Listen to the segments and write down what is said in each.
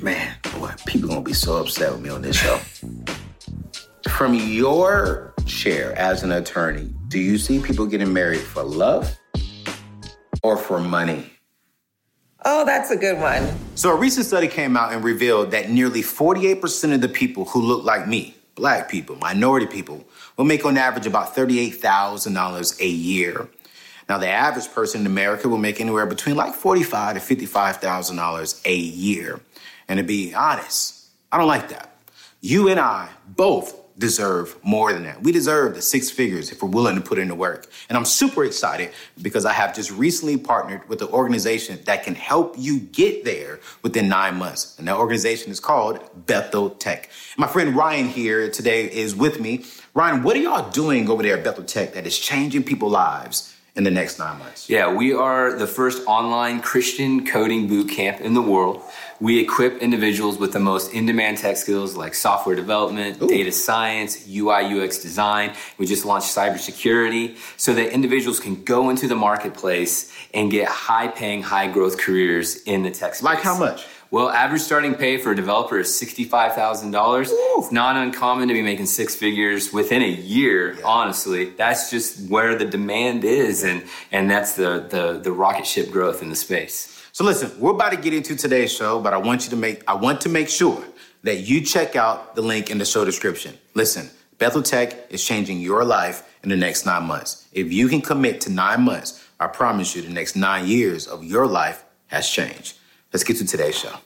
Man, boy, people gonna be so upset with me on this show. From your chair as an attorney, do you see people getting married for love or for money? Oh, that's a good one. So, a recent study came out and revealed that nearly 48% of the people who look like me, black people, minority people, will make on average about $38,000 a year. Now, the average person in America will make anywhere between like 45 to $55,000 a year. And to be honest, I don't like that. You and I both deserve more than that. We deserve the six figures if we're willing to put in the work. And I'm super excited because I have just recently partnered with an organization that can help you get there within nine months. And that organization is called Bethel Tech. My friend Ryan here today is with me. Ryan, what are y'all doing over there at Bethel Tech that is changing people's lives? in the next nine months? Yeah, we are the first online Christian coding boot camp in the world. We equip individuals with the most in demand tech skills like software development, Ooh. data science, UI, UX design. We just launched cybersecurity so that individuals can go into the marketplace and get high paying, high growth careers in the tech space. Like how much? Well, average starting pay for a developer is $65,000. It's not uncommon to be making six figures within a year, yeah. honestly. That's just where the demand is, and, and that's the, the, the rocket ship growth in the space. So listen, we're about to get into today's show, but I want you to make I want to make sure that you check out the link in the show description. Listen, Bethel Tech is changing your life in the next nine months. If you can commit to nine months, I promise you the next nine years of your life has changed. Let's get to today's show.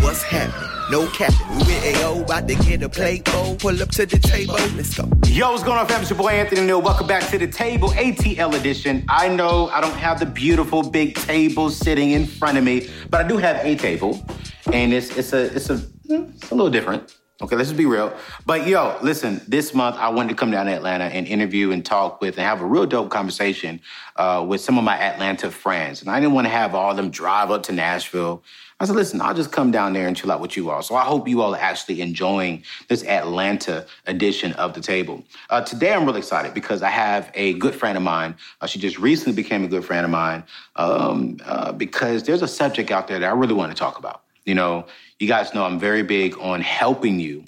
What's happening? No captain. We with AO, about to get a bowl. Pull up to the table. Let's go. Yo, what's going on, fam? It's your boy Anthony O'Neal. Welcome back to the table, ATL edition. I know I don't have the beautiful big table sitting in front of me, but I do have a table, and it's it's a it's a it's a little different. Okay, let's just be real. But yo, listen, this month I wanted to come down to Atlanta and interview and talk with and have a real dope conversation uh, with some of my Atlanta friends. And I didn't want to have all of them drive up to Nashville. I said, listen, I'll just come down there and chill out with you all. So I hope you all are actually enjoying this Atlanta edition of the table. Uh, today I'm really excited because I have a good friend of mine. Uh, she just recently became a good friend of mine um, uh, because there's a subject out there that I really want to talk about. You know, you guys know I'm very big on helping you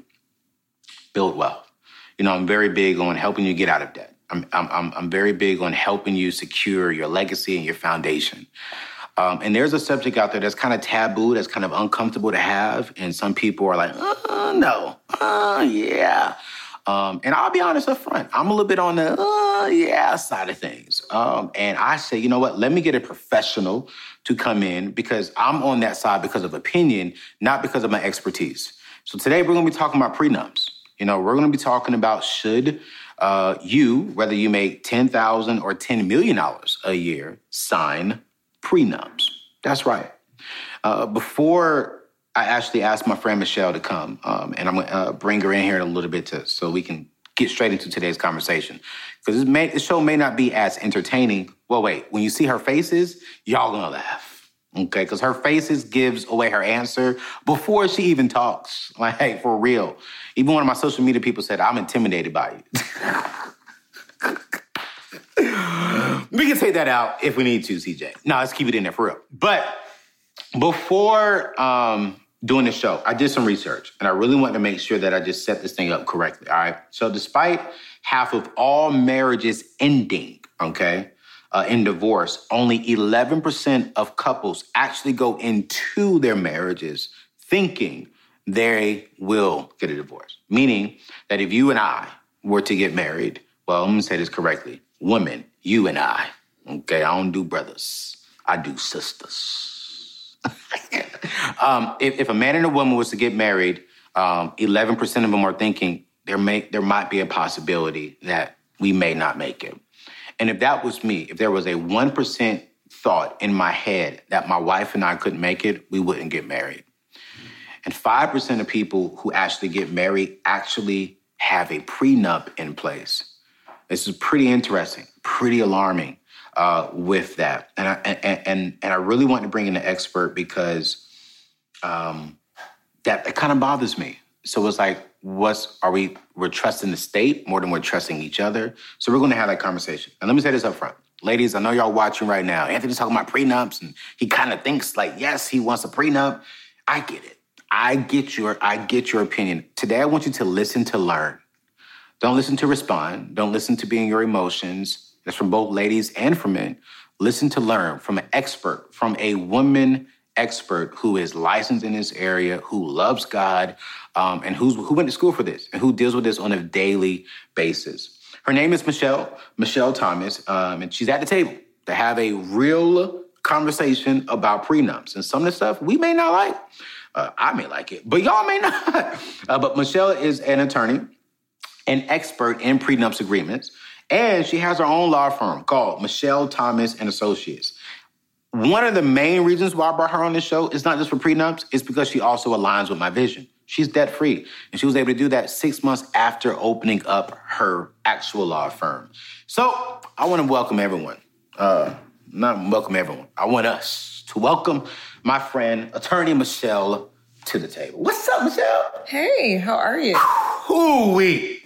build wealth. You know, I'm very big on helping you get out of debt. I'm, I'm, I'm very big on helping you secure your legacy and your foundation. Um, and there's a subject out there that's kind of taboo, that's kind of uncomfortable to have. And some people are like, uh, no, uh, yeah. Um, and I'll be honest up front, I'm a little bit on the uh, yeah side of things. Um, and I say, you know what? Let me get a professional to come in because I'm on that side because of opinion, not because of my expertise. So today we're going to be talking about prenups. You know, we're going to be talking about should uh, you, whether you make ten thousand or ten million dollars a year, sign prenups. That's right. Uh, before I actually asked my friend Michelle to come, um, and I'm going to uh, bring her in here in a little bit to, so we can get straight into today's conversation. Because this, this show may not be as entertaining. Well, wait, when you see her faces, y'all gonna laugh. Okay, because her faces gives away her answer before she even talks. Like, hey, for real. Even one of my social media people said, I'm intimidated by you. we can take that out if we need to, CJ. No, let's keep it in there for real. But before um, doing the show, I did some research and I really wanted to make sure that I just set this thing up correctly. All right. So, despite half of all marriages ending, okay, uh, in divorce, only 11% of couples actually go into their marriages thinking they will get a divorce. Meaning that if you and I were to get married, well, I'm gonna say this correctly women, you and I, okay, I don't do brothers, I do sisters. um, if, if, a man and a woman was to get married, um, 11% of them are thinking there may there might be a possibility that we may not make it. And if that was me, if there was a 1% thought in my head that my wife and I couldn't make it, we wouldn't get married. And 5% of people who actually get married actually have a prenup in place. This is pretty interesting, pretty alarming uh, with that. And I, and, and, and I really want to bring in an expert because um, that it kind of bothers me. So it's like, what's are we? We're trusting the state more than we're trusting each other. So we're going to have that conversation. And let me say this up front, ladies. I know y'all watching right now. Anthony's talking about prenups, and he kind of thinks like, yes, he wants a prenup. I get it. I get your I get your opinion. Today, I want you to listen to learn. Don't listen to respond. Don't listen to being your emotions. That's from both ladies and from men. Listen to learn from an expert, from a woman expert who is licensed in this area, who loves God, um, and who's, who went to school for this and who deals with this on a daily basis. Her name is Michelle, Michelle Thomas, um, and she's at the table to have a real conversation about prenups. And some of the stuff we may not like. Uh, I may like it, but y'all may not. Uh, but Michelle is an attorney, an expert in prenups agreements, and she has her own law firm called Michelle Thomas and Associates. One of the main reasons why I brought her on this show is not just for prenups, it's because she also aligns with my vision. She's debt free. And she was able to do that six months after opening up her actual law firm. So I want to welcome everyone. Uh, not welcome everyone. I want us to welcome my friend, attorney Michelle, to the table. What's up, Michelle? Hey, how are you? Hoo-wee.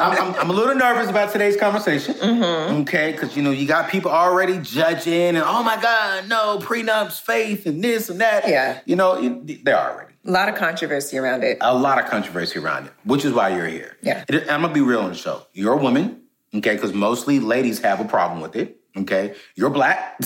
I'm, I'm, I'm, a little nervous about today's conversation. Mm-hmm. Okay, because you know you got people already judging and oh my God, no prenups, faith, and this and that. Yeah, you know they're already a lot of controversy around it. A lot of controversy around it, which is why you're here. Yeah, I'm gonna be real on the show. You're a woman, okay? Because mostly ladies have a problem with it. Okay, you're black.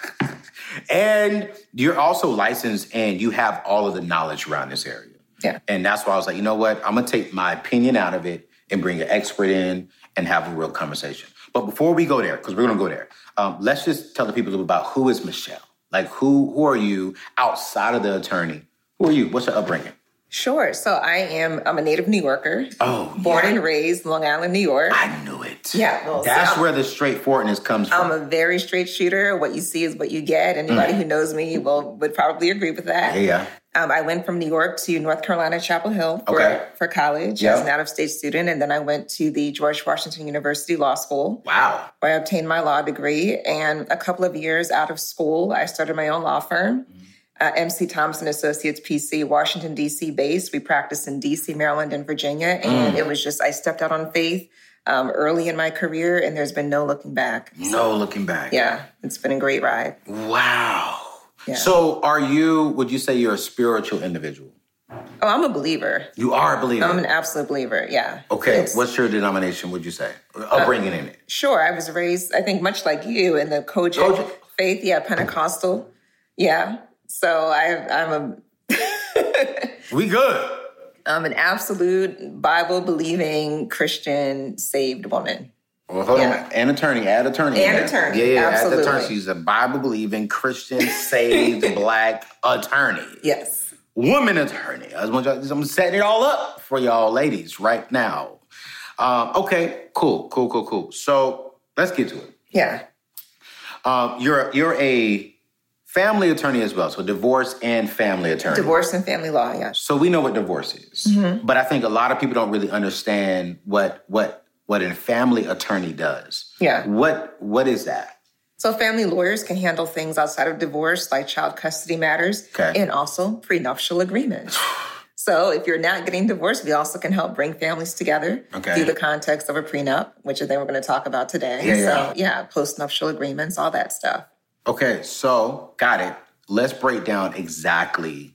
and you're also licensed and you have all of the knowledge around this area. Yeah. And that's why I was like, you know what? I'm gonna take my opinion out of it and bring an expert in and have a real conversation. But before we go there, because we're gonna go there, um, let's just tell the people about who is Michelle. Like, who who are you outside of the attorney? Who are you? What's your upbringing? Sure. So I am. I'm a native New Yorker. Oh, born yeah. and raised Long Island, New York. I knew it. Yeah, well, that's so where the straightforwardness comes from. I'm a very straight shooter. What you see is what you get. Anybody mm. who knows me will would probably agree with that. Yeah. Um, I went from New York to North Carolina, Chapel Hill for, okay. for college yep. as an out of state student. And then I went to the George Washington University Law School. Wow. Where I obtained my law degree. And a couple of years out of school, I started my own law firm. Mm uh, MC Thomas Associates PC, Washington, D.C. based. We practice in D.C., Maryland, and Virginia. And mm. it was just, I stepped out on faith um, early in my career, and there's been no looking back. No looking back. Yeah, it's been a great ride. Wow. Yeah. So, are you, would you say you're a spiritual individual? Oh, I'm a believer. You are a believer. I'm an absolute believer. Yeah. Okay. What's your denomination? Would you say upbringing uh, in it? In. Sure. I was raised, I think, much like you in the COGIC faith. Yeah, Pentecostal. Yeah. So I, I'm a. we good. I'm an absolute Bible believing Christian saved woman. Well, hold yeah. on. An attorney, add attorney. An attorney. Yeah, yeah, absolutely. add attorney. She's a Bible believing Christian saved black attorney. Yes. Woman attorney. I I'm setting it all up for y'all ladies right now. Um, okay, cool, cool, cool, cool. So let's get to it. Yeah. Um, you're you're a family attorney as well. So divorce and family attorney. Divorce and family law, yeah. So we know what divorce is. Mm-hmm. But I think a lot of people don't really understand what what what a family attorney does. Yeah. What what is that? So family lawyers can handle things outside of divorce like child custody matters okay. and also prenuptial agreements. So if you're not getting divorced, we also can help bring families together okay. through the context of a prenup, which I think we're going to talk about today. Yeah, so yeah, postnuptial agreements, all that stuff. Okay, so got it. Let's break down exactly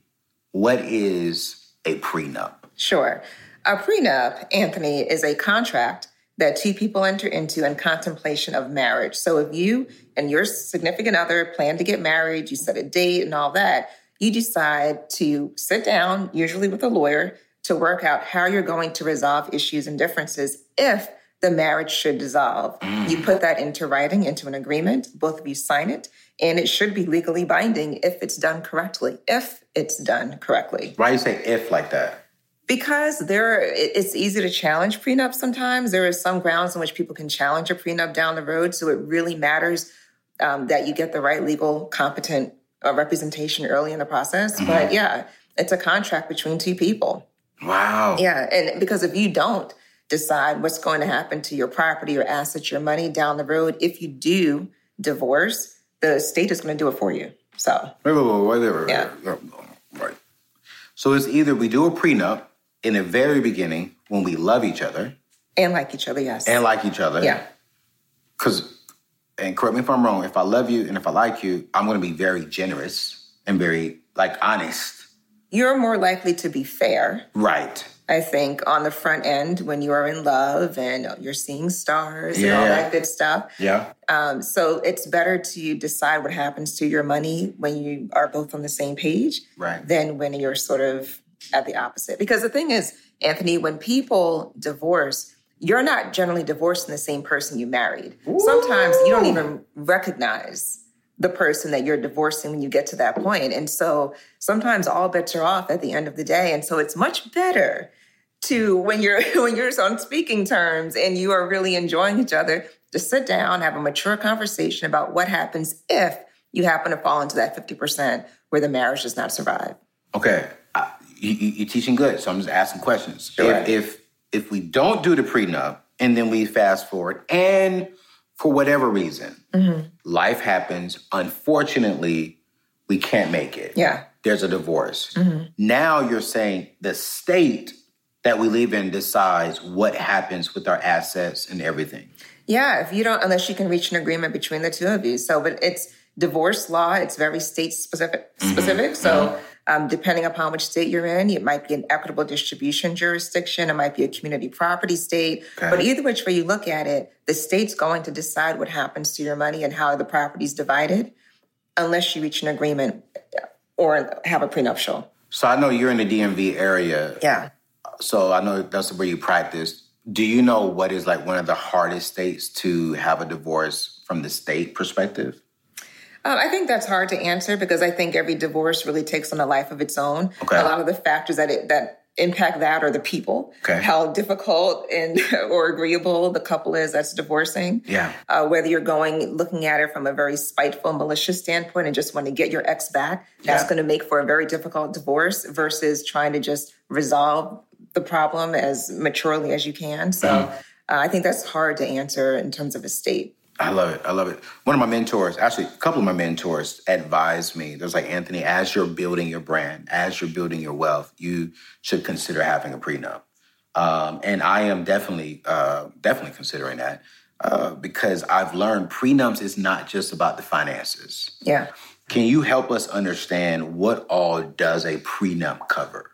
what is a prenup. Sure. A prenup, Anthony, is a contract that two people enter into in contemplation of marriage. So if you and your significant other plan to get married, you set a date and all that, you decide to sit down, usually with a lawyer, to work out how you're going to resolve issues and differences if the marriage should dissolve. Mm. You put that into writing, into an agreement, both of you sign it, and it should be legally binding if it's done correctly. If it's done correctly. Why do you say if like that? Because there, it's easy to challenge prenups sometimes. There are some grounds in which people can challenge a prenup down the road. So it really matters um, that you get the right legal competent uh, representation early in the process. Mm-hmm. But yeah, it's a contract between two people. Wow. Yeah, and because if you don't decide what's going to happen to your property, your assets, your money down the road, if you do divorce, the state is going to do it for you. So Wait, wait, wait, wait, wait, Yeah. wait. Right. So it's either we do a prenup in the very beginning when we love each other and like each other, yes. and like each other. yeah, Because, and correct me if I'm wrong, if I love you and if I like you, I'm going to be very generous and very, like, honest. you're more likely to be fair. Right. I think on the front end when you are in love and you're seeing stars and all that good stuff. Yeah. Um, so it's better to decide what happens to your money when you are both on the same page Right. than when you're sort of at the opposite. Because the thing is, Anthony, when people divorce, you're not generally divorcing the same person you married. Sometimes you don't even recognize the person that you're divorcing when you get to that point. And so sometimes all bets are off at the end of the day. And so it's much better to when you're when you're on speaking terms and you are really enjoying each other, to sit down, have a mature conversation about what happens if you happen to fall into that 50% where the marriage does not survive. Okay. I, you, you're teaching good, so I'm just asking questions. Sure. If, if if we don't do the prenup and then we fast forward, and for whatever reason, Mm-hmm. life happens, unfortunately, we can't make it. Yeah. Mm-hmm. There's a divorce. Now you're saying the state that we live in decides what happens with our assets and everything. Yeah, if you don't, unless you can reach an agreement between the two of you. So, but it's divorce law. It's very state specific. Specific. So, um, depending upon which state you're in, it might be an equitable distribution jurisdiction. It might be a community property state. Okay. But either which way you look at it, the state's going to decide what happens to your money and how the property's divided, unless you reach an agreement or have a prenuptial. So I know you're in the DMV area. Yeah. So I know that's where you practice. Do you know what is like one of the hardest states to have a divorce from the state perspective? Um, I think that's hard to answer because I think every divorce really takes on a life of its own. Okay. A lot of the factors that it, that impact that are the people, Okay. how difficult and or agreeable the couple is that's divorcing. Yeah. Uh, whether you're going looking at it from a very spiteful, malicious standpoint and just want to get your ex back, that's Yeah. going to make for a very difficult divorce versus trying to just resolve the problem as maturely as you can. So Mm-hmm. uh, I think that's hard to answer in terms of a state. I love it. I love it. One of my mentors, actually, a couple of my mentors advised me. There's like, Anthony, as you're building your brand, as you're building your wealth, you should consider having a prenup. Um, and I am definitely, uh, definitely considering that uh, because I've learned prenups is not just about the finances. Yeah. Can you help us understand what all does a prenup cover?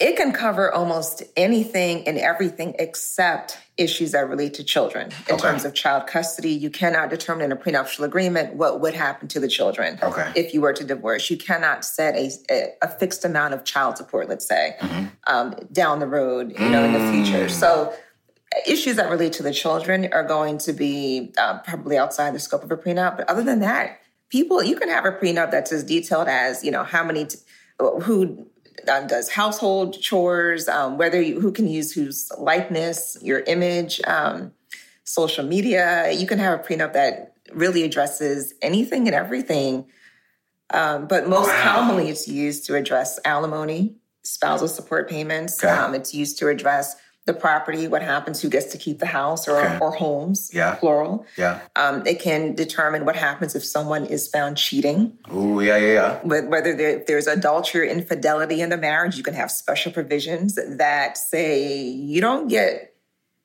It can cover almost anything and everything except issues that relate to children. In Okay. terms of child custody, you cannot determine in a prenuptial agreement what would happen to the children Okay. if you were to divorce. You cannot set a, a, fixed amount of child support, let's say, Mm-hmm. um, down the road, you know, in the Mm. future. So issues that relate to the children are going to be uh, probably outside the scope of a prenup. But other than that, people, you can have a prenup that's as detailed as, you know, how many, t- who um, does household chores, um, whether you, who can use whose likeness, your image, um, social media. You can have a prenup that really addresses anything and everything. Um, but most commonly, it's used to address alimony, spousal support payments. Okay. Um, it's used to address the property, what happens, who gets to keep the house or, Okay. or homes, Yeah. plural. Yeah. Um, it can determine what happens if someone is found cheating, Ooh, yeah, yeah, yeah. whether there, there's adultery or infidelity in the marriage. You can have special provisions that say you don't get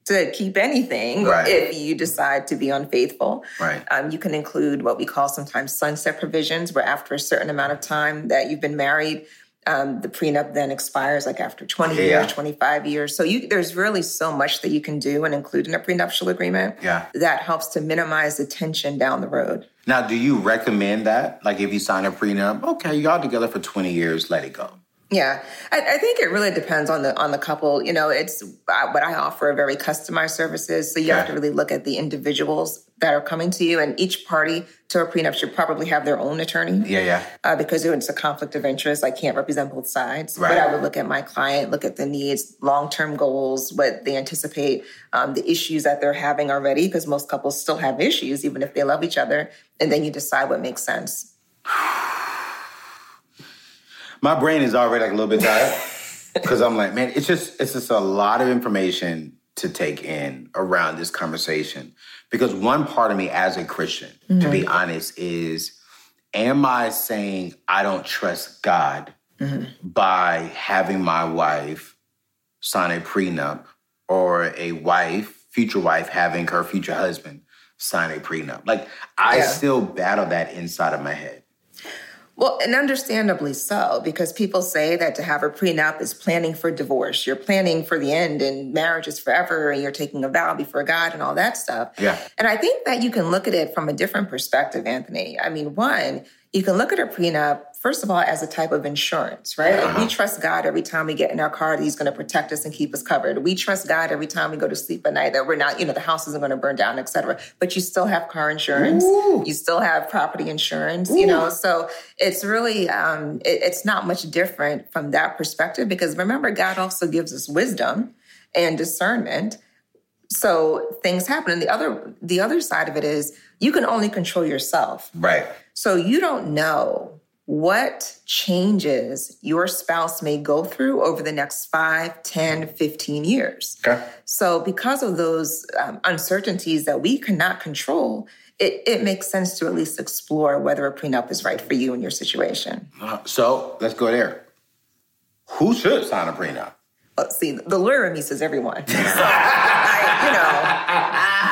to keep anything Right. if you decide to be unfaithful. Right. Um, you can include what we call sometimes sunset provisions, where after a certain amount of time that you've been married, um, the prenup then expires, like after 20 Yeah. years, 25 years. So you, there's really so much that you can do and include in a prenuptial agreement Yeah. that helps to minimize the tension down the road. Now, do you recommend that? Like, if you sign a prenup, okay, y'all together for 20 years, let it go. Yeah, I, I think it really depends on the on the couple. You know, it's uh, what I offer are very customized services, so you have to really look at the individual's that are coming to you, and each party to a prenup should probably have their own attorney. Yeah, yeah. Uh, because it's a conflict of interest. I can't represent both sides. Right. But I would look at my client, look at the needs, long term goals, what they anticipate, um, the issues that they're having already, because most couples still have issues, even if they love each other. And then you decide what makes sense. My brain is already like a little bit tired because I'm like, man, it's just it's just a lot of information to take in around this conversation. Because one part of me as a Christian, to be mm-hmm. honest, is am I saying I don't trust God mm-hmm. by having my wife sign a prenup or a wife, future wife, having her future husband sign a prenup? Like I Yeah. still battle that inside of my head. Well, and understandably so, because people say that to have a prenup is planning for divorce. You're planning for the end and marriage is forever and you're taking a vow before God and all that stuff. Yeah. And I think that you can look at it from a different perspective, Anthony. I mean, one, you can look at a prenup, first of all, as a type of insurance, right? Like we trust God every time we get in our car that He's going to protect us and keep us covered. We trust God every time we go to sleep at night that we're not, you know, the house isn't going to burn down, et cetera. But you still have car insurance, you still have property insurance, you know. So it's really, um, it- it's not much different from that perspective because remember, God also gives us wisdom and discernment so things happen and the other the other side of it is you can only control yourself Right. so you don't know what changes your spouse may go through over the next 5 10 15 years Okay. so because of those um, uncertainties that we cannot control it, it makes sense to at least explore whether a prenup is right for you and your situation Uh, So let's go there. Who should sign a prenup? Let's see the lawyer in me says everyone so I, you know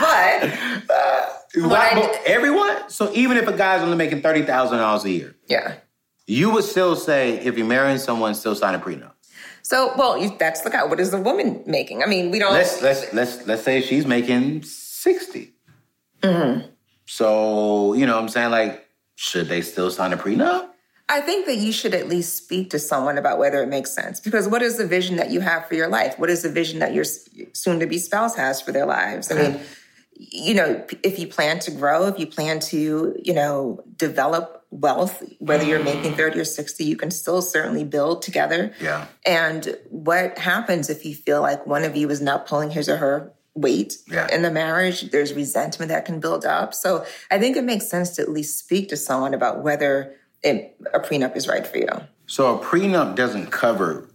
but Why- I- but everyone. So even if a guy's only making thirty thousand dollars a year, yeah you would still say if you're marrying someone, still sign a prenup. So, well, you, that's the guy. What is the woman making? I mean, we don't. Let's let's let's let's say she's making 60 Mm-hmm. So you know, what I'm saying like, should they still sign a prenup? I think that you should at least speak to someone about whether it makes sense. Because what is the vision that you have for your life? What is the vision that your soon-to-be spouse has for their lives? I mean, you know, if you plan to grow, if you plan to, you know, develop wealth, whether you're making 30 or 60, you can still certainly build together. Yeah. And what happens if you feel like one of you is not pulling his or her weight Yeah. in the marriage? There's resentment that can build up. So I think it makes sense to at least speak to someone about whether it, a prenup is right for you. So a prenup doesn't cover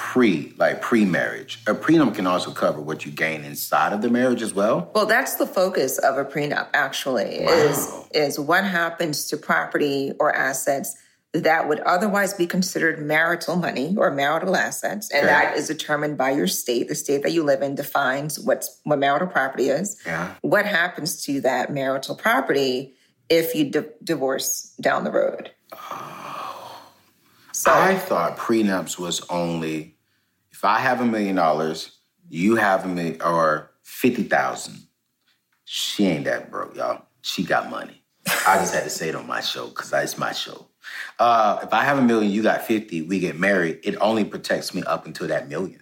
pre like pre-marriage. A prenup can also cover what you gain inside of the marriage as well. Well, that's the focus of a prenup. Actually, is is what happens to property or assets that would otherwise be considered marital money or marital assets, and that is determined by your state. The state that you live in defines what's what marital property is. Yeah. What happens to that marital property if you di- divorce down the road? So I thought prenups was only if I have a million dollars, you have a million or fifty thousand. She ain't that broke, y'all. She got money. I just had to say it on my show because it's my show. Uh, if I have a million, you got fifty. We get married. It only protects me up until that million.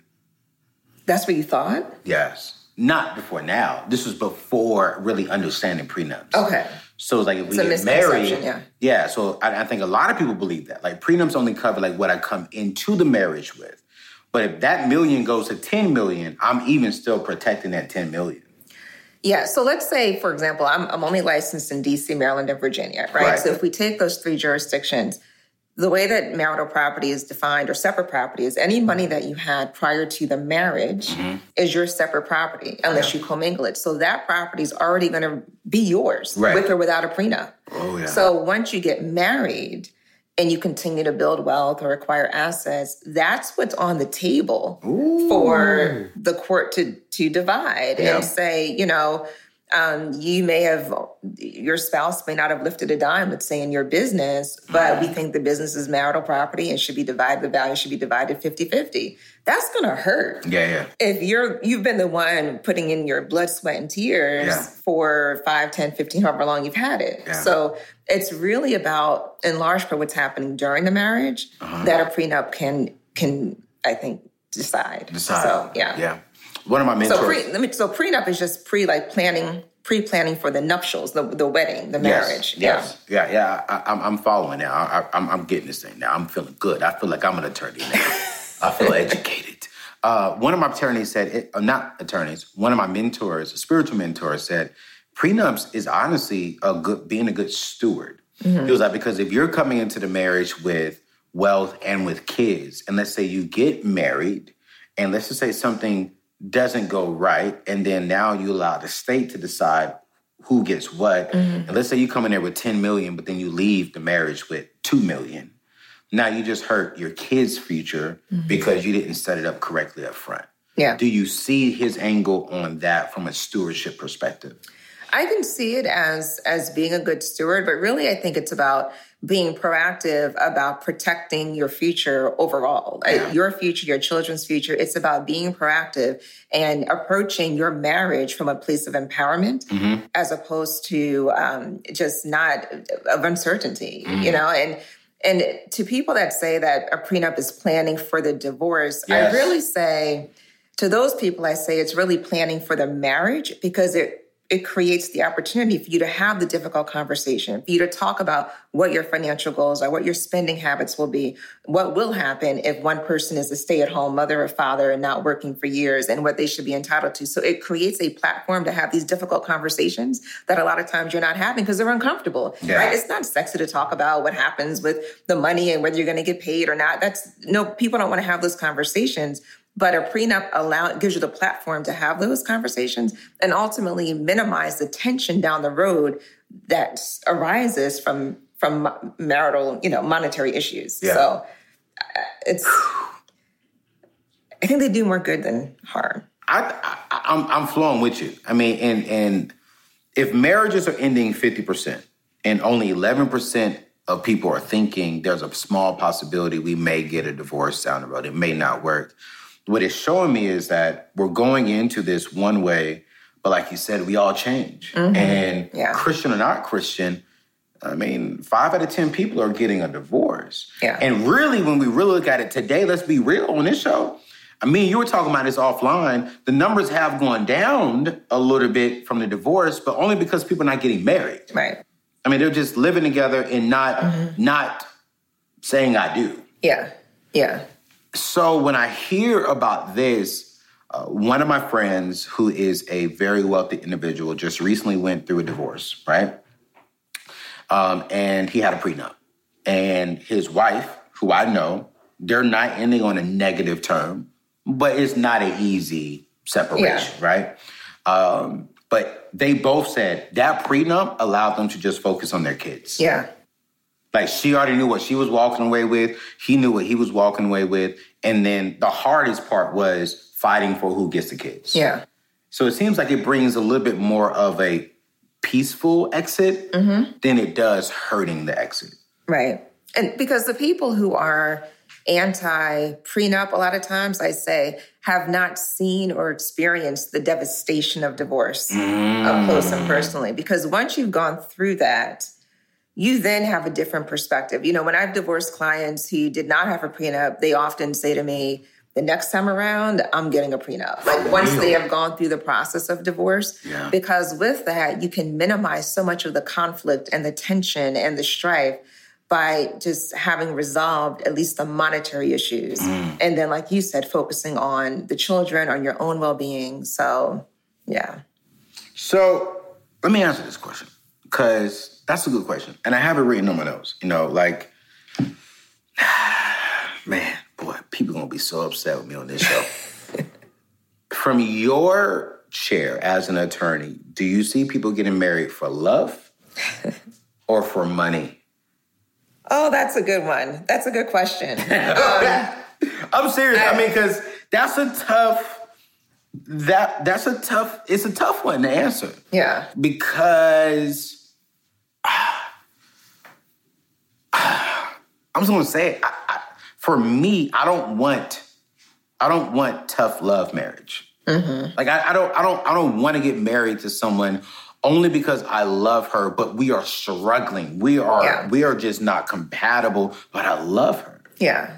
that's what you thought. Yes, not before now. This was before really understanding prenups. Okay. So it's like if we It's get married, misconception, yeah. So I, I think a lot of people believe that. Like prenups only cover like what I come into the marriage with. But if that million goes to ten million, I'm even still protecting that ten million. Yeah. So let's say, for example, I'm, I'm only licensed in DC, Maryland, and Virginia, right? Right. So if we take those three jurisdictions, the way that marital property is defined or separate property is any money that you had prior to the marriage mm-hmm. is your separate property unless you commingle it. So that property is already going to be yours Right. with or without a prenup. Oh yeah. So once you get married and you continue to build wealth or acquire assets, that's what's on the table for the court to to divide Yeah. and say, you know, um, you may have your spouse may not have lifted a dime, let's say in your business, but we think the business is marital property and should be divided, the value should be divided 50-50. That's gonna hurt yeah, yeah. if you're you've been the one putting in your blood sweat and tears Yeah. for 5 10 15 however long you've had it Yeah. so it's really about in large part what's happening during the marriage Uh-huh. that a prenup can can i think decide Decide. so yeah Yeah. One of my mentors. so pre let me so prenup is just pre like planning pre-planning for the nuptials, the, the wedding, the marriage. Yes, yeah, yeah. yeah I, am I'm following now. I, I'm, I'm getting this thing now. I'm feeling good. I feel like I'm an attorney now. I feel educated. Uh, one of my attorneys said, it, uh, not attorneys, one of my mentors, a spiritual mentor, said, prenups is honestly a good being a good steward. Mm-hmm. He was like, because if you're coming into the marriage with wealth and with kids, and let's say you get married, and let's just say something doesn't go right, and then now you allow the state to decide who gets what. Mm-hmm. And let's say you come in there with 10 million, but then you leave the marriage with 2 million. Now you just hurt your kid's future mm-hmm. because you didn't set it up correctly up front. Yeah. Do you see his angle on that from a stewardship perspective? I can see it as as being a good steward, but really I think it's about being proactive about protecting your future overall, yeah. your future, your children's future. It's about being proactive and approaching your marriage from a place of empowerment mm-hmm. as opposed to um, just not of uncertainty, mm-hmm. you know, and and to people that say that a prenup is planning for the divorce, yes. I really say to those people, I say it's really planning for the marriage because it it creates the opportunity for you to have the difficult conversation, for you to talk about what your financial goals are, what your spending habits will be, what will happen if one person is a stay at home mother or father and not working for years, and what they should be entitled to. So it creates a platform to have these difficult conversations that a lot of times you're not having because they're uncomfortable. Yeah. Right? It's not sexy to talk about what happens with the money and whether you're going to get paid or not. That's no, people don't want to have those conversations. But a prenup allow gives you the platform to have those conversations and ultimately minimize the tension down the road that arises from from marital, you know, monetary issues. Yeah. So uh, it's I think they do more good than harm. I, I I'm I'm flowing with you. I mean, and and if marriages are ending fifty percent and only eleven percent of people are thinking there's a small possibility we may get a divorce down the road, it may not work what it's showing me is that we're going into this one way, but like you said, we all change. Mm-hmm. And yeah. Christian or not Christian, I mean, five out of 10 people are getting a divorce. Yeah. And really, when we really look at it today, let's be real on this show. I mean, you were talking about this offline. The numbers have gone down a little bit from the divorce, but only because people are not getting married. Right. I mean, they're just living together and not mm-hmm. not saying I do. Yeah. Yeah. So when I hear about this, uh, one of my friends who is a very wealthy individual just recently went through a divorce, right? Um, and he had a prenup. And his wife, who I know, they're not ending on a negative term, but it's not an easy separation, yeah. right? Um, but they both said that prenup allowed them to just focus on their kids. Yeah. Like she already knew what she was walking away with. He knew what he was walking away with. And then the hardest part was fighting for who gets the kids. Yeah. So it seems like it brings a little bit more of a peaceful exit mm-hmm. than it does hurting the exit. Right. And because the people who are anti prenup, a lot of times I say, have not seen or experienced the devastation of divorce mm. up close and personally. Because once you've gone through that, you then have a different perspective. You know, when I've divorced clients who did not have a prenup, they often say to me, the next time around, I'm getting a prenup. Like once they have gone through the process of divorce, yeah. because with that, you can minimize so much of the conflict and the tension and the strife by just having resolved at least the monetary issues. Mm. And then, like you said, focusing on the children, on your own well being. So, yeah. So, let me answer this question because that's a good question. And I have it written on my notes. You know, like, man, boy, people gonna be so upset with me on this show. From your chair as an attorney, do you see people getting married for love or for money? Oh, that's a good one. That's a good question. Um, I'm serious. I, I mean, because that's a tough that that's a tough it's a tough one to answer. Yeah. Because I'm just gonna say, I, I, for me, I don't want, I don't want tough love marriage. Mm-hmm. Like I, I, don't, I don't, I don't want to get married to someone only because I love her, but we are struggling. We are, yeah. we are just not compatible. But I love her. Yeah.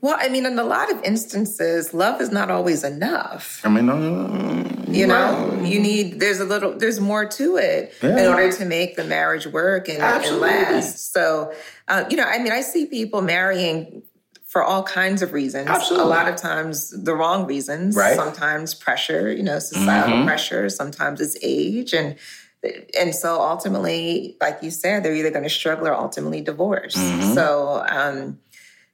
Well, I mean, in a lot of instances, love is not always enough. I mean, uh, You know, you need there's a little there's more to it Yeah. in order to make the marriage work and, and last. So, uh, you know, I mean, I see people marrying for all kinds of reasons. Absolutely. A lot of times the wrong reasons. Right. Sometimes pressure, you know, societal Mhm. pressure. Sometimes it's age and. And so ultimately, like you said, they're either going to struggle or ultimately divorce. Mhm. So, um,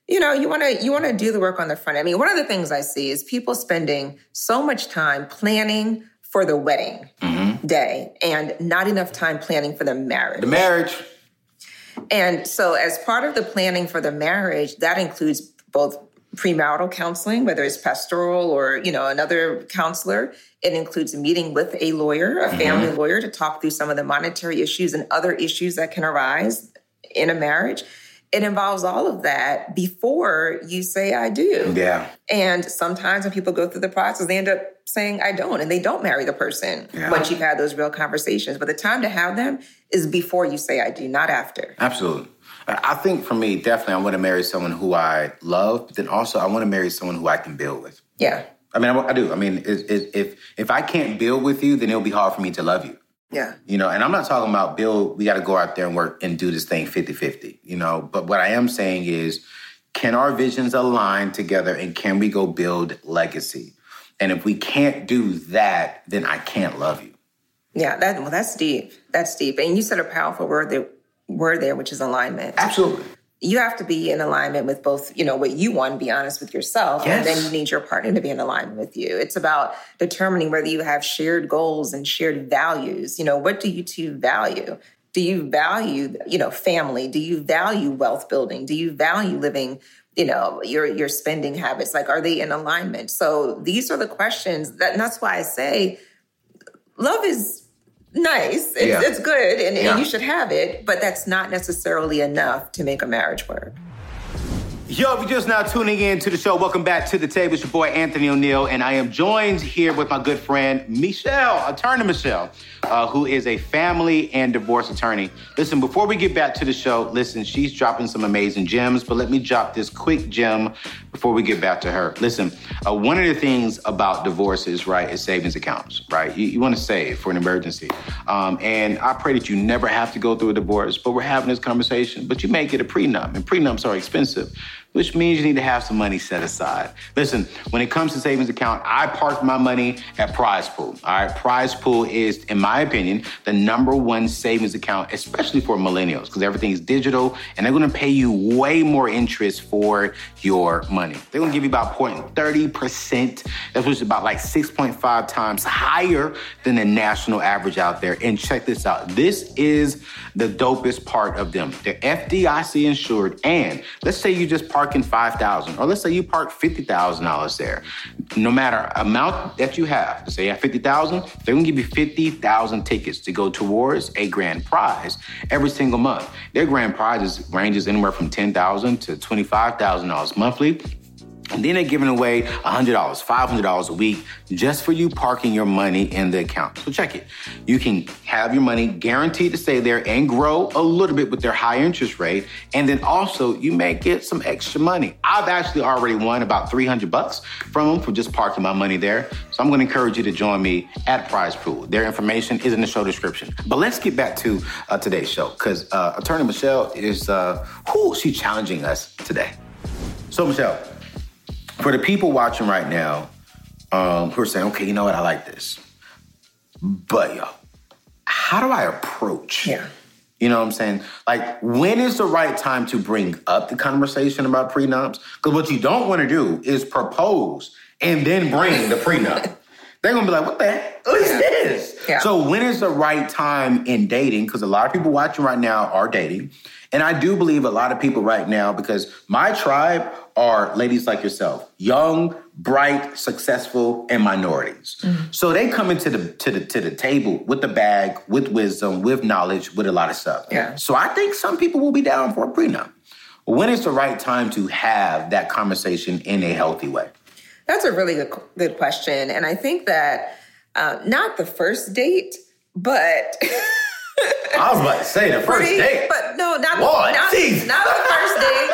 you know you want to you want to do the work on the front i mean one of the things i see is people spending so much time planning for the wedding Mhm. day and not enough time planning for the marriage. The marriage. and so as part of the planning for the marriage that includes both premarital counseling whether it's pastoral or you know another counselor. It includes a meeting with a lawyer a family lawyer to talk through some of the monetary issues and other issues that can arise in a marriage it involves all of that before you say I do. Yeah. And sometimes when people go through the process, they end up saying I don't, and they don't marry the person Yeah. once you've had those real conversations. But the time to have them is before you say I do, not after. Absolutely. I think for me, definitely, I want to marry someone who I love, but then also I want to marry someone who I can build with. Yeah. I mean, I, I do. I mean, it, it, if if I can't build with you, then it'll be hard for me to love you. Yeah. You know, and I'm not talking about build, we got to go out there and work and do this thing 50 50, you know. But what I am saying is, can our visions align together and can we go build legacy? And if we can't do that, then I can't love you. Yeah. That well, that's deep. That's deep. And you said a powerful word word there, which is alignment. Absolutely. You have to be in alignment with both, you know, what you want to be honest with yourself, Yes. and then you need your partner to be in alignment with you. It's about determining whether you have shared goals and shared values. You know, what do you two value? Do you value, you know, family? Do you value wealth building? Do you value living, you know, your your spending habits? Like, are they in alignment? So these are the questions that, and that's why I say love is nice. It's, Yeah. it's good and, Yeah. and you should have it, but that's not necessarily enough to make a marriage work. Yo, if you're just now tuning in to the show, welcome back to the table. It's your boy Anthony O'Neal, and I am joined here with my good friend Michelle, attorney Michelle, uh, who is a family and divorce attorney. Listen, before we get back to the show, listen, she's dropping some amazing gems, but let me drop this quick gem before we get back to her. Listen, uh, one of the things about divorces, right, is savings accounts, right? You, you want to save for an emergency. Um, and I pray that you never have to go through a divorce, but we're having this conversation. But you may get a prenup, and prenups are expensive which means you need to have some money set aside. Listen, when it comes to savings account, I park my money at PrizePool. All right, PrizePool is, in my opinion, the number one savings account, especially for millennials, because everything is digital and they're gonna pay you way more interest for your money. They're gonna give you about 0.30%. That's which is about like 6.5 times higher than the national average out there. And check this out. This is the dopest part of them. They're FDIC insured, and let's say you just park in five thousand, or let's say you park fifty thousand dollars there. No matter amount that you have, say you have fifty thousand, they're gonna give you fifty thousand tickets to go towards a grand prize every single month. Their grand prizes ranges anywhere from ten thousand to twenty five thousand dollars monthly. And then they're giving away $100, $500 a week just for you parking your money in the account. So check it. You can have your money guaranteed to stay there and grow a little bit with their high interest rate. And then also you may get some extra money. I've actually already won about 300 bucks from them for just parking my money there. So I'm going to encourage you to join me at PrizePool. Their information is in the show description. But let's get back to uh, today's show because uh, Attorney Michelle is, uh, who she's challenging us today. So Michelle, for the people watching right now um, who are saying, okay, you know what, I like this. But yo, how do I approach? Yeah. You know what I'm saying? Like, when is the right time to bring up the conversation about prenups? Because what you don't want to do is propose and then bring the prenup. They're gonna be like, what the heck is this? Yeah. So when is the right time in dating? Because a lot of people watching right now are dating. And I do believe a lot of people right now, because my tribe are ladies like yourself, young, bright, successful, and minorities. So they come into the to the to the table with the bag, with wisdom, with knowledge, with a lot of stuff. Yeah. So I think some people will be down for a prenup. When is the right time to have that conversation in a healthy way? That's a really good, good question. And I think that uh, not the first date, but I was about to say the first pretty- date. But no, not, Lord, not, not the first date,